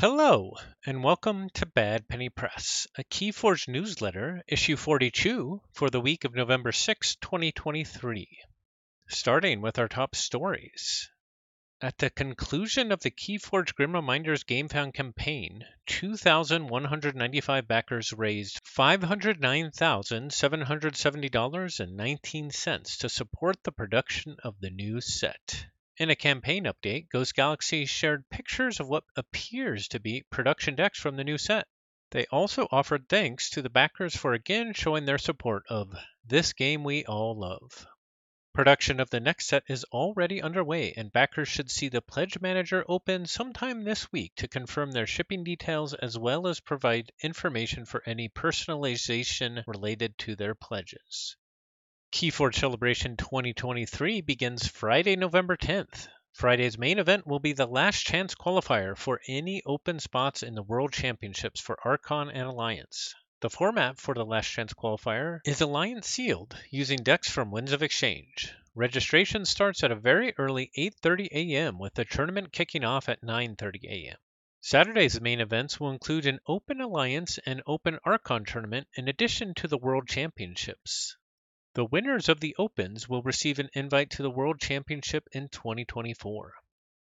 Hello, and welcome to Bad Penny Press, a Keyforge newsletter, issue 42 for the week of November 6, 2023. Starting with our top stories. At the conclusion of the Keyforge Grim Reminders GameFound campaign, 2,195 backers raised $509,770.19 to support the production of the new set. In a campaign update, Ghost Galaxy shared pictures of what appears to be production decks from the new set. They also offered thanks to the backers for again showing their support of this game we all love. Production of the next set is already underway, and backers should see the Pledge Manager open sometime this week to confirm their shipping details as well as provide information for any personalization related to their pledges. Keyforge Celebration 2023 begins Friday, November 10th. Friday's main event will be the last chance qualifier for any open spots in the World Championships for Archon and Alliance. The format for the last chance qualifier is Alliance sealed using decks from Winds of Exchange. Registration starts at a very early 8:30 a.m. with the tournament kicking off at 9:30 a.m. Saturday's main events will include an Open Alliance and Open Archon tournament in addition to the World Championships. The winners of the Opens will receive an invite to the World Championship in 2024.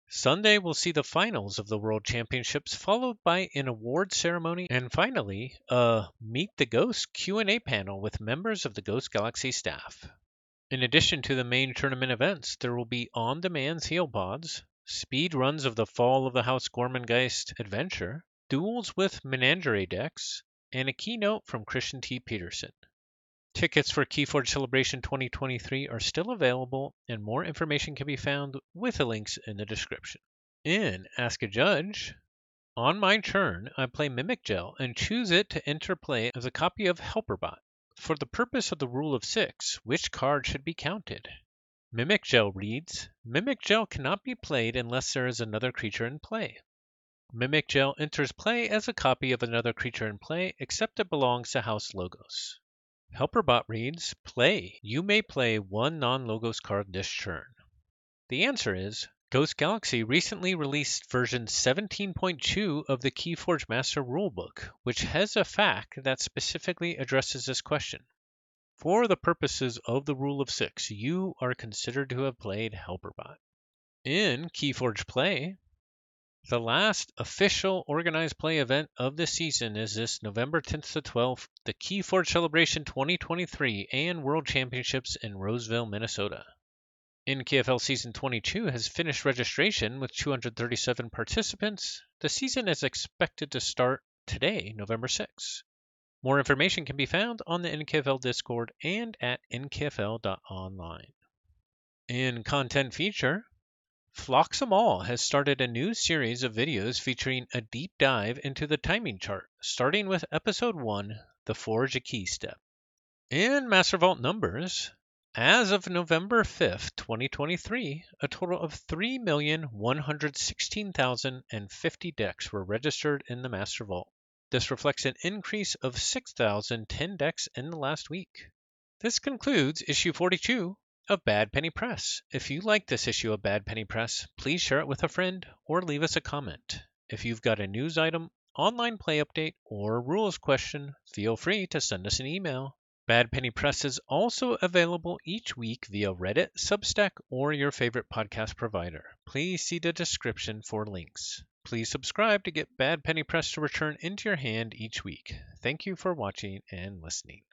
Sunday will see the finals of the World Championships followed by an award ceremony and finally a Meet the Ghost Q&A panel with members of the Ghost Galaxy staff. In addition to the main tournament events, there will be on-demand seal pods, speed runs of the Fall of the House Gormengeist adventure, duels with Menagerie decks, and a keynote from Christian T. Peterson. Tickets for Keyforge Celebration 2023 are still available, and more information can be found with the links in the description. In Ask a Judge, on my turn, I play Mimic Gel and choose it to enter play as a copy of Helperbot. For the purpose of the rule of six, which card should be counted? Mimic Gel reads Mimic Gel cannot be played unless there is another creature in play. Mimic Gel enters play as a copy of another creature in play, except it belongs to House Logos. Helperbot reads, Play. You may play one non-logos card this turn. The answer is, Ghost Galaxy recently released version 17.2 of the Keyforge Master Rulebook, which has a fact that specifically addresses this question. For the purposes of the Rule of Six, you are considered to have played Helperbot. In Keyforge Play, the last official organized play event of the season is this November 10th to 12th, the Keyforge Celebration 2023 and World Championships in Roseville, Minnesota. NKFL Season 22 has finished registration with 237 participants. The season is expected to start today, November 6. More information can be found on the NKFL Discord and at nkfl.online. In content feature, Phlox'em All has started a new series of videos featuring a deep dive into the timing chart, starting with episode 1, The Forge a Key Step. In Master Vault numbers, as of November 5th, 2023, a total of 3,116,050 decks were registered in the Master Vault. This reflects an increase of 6,010 decks in the last week. This concludes issue 42 of Bad Penny Press. If you like this issue of Bad Penny Press, please share it with a friend or leave us a comment. If you've got a news item, online play update, or rules question, feel free to send us an email. Bad Penny Press is also available each week via Reddit, Substack, or your favorite podcast provider. Please see the description for links. Please subscribe to get Bad Penny Press to return into your hand each week. Thank you for watching and listening.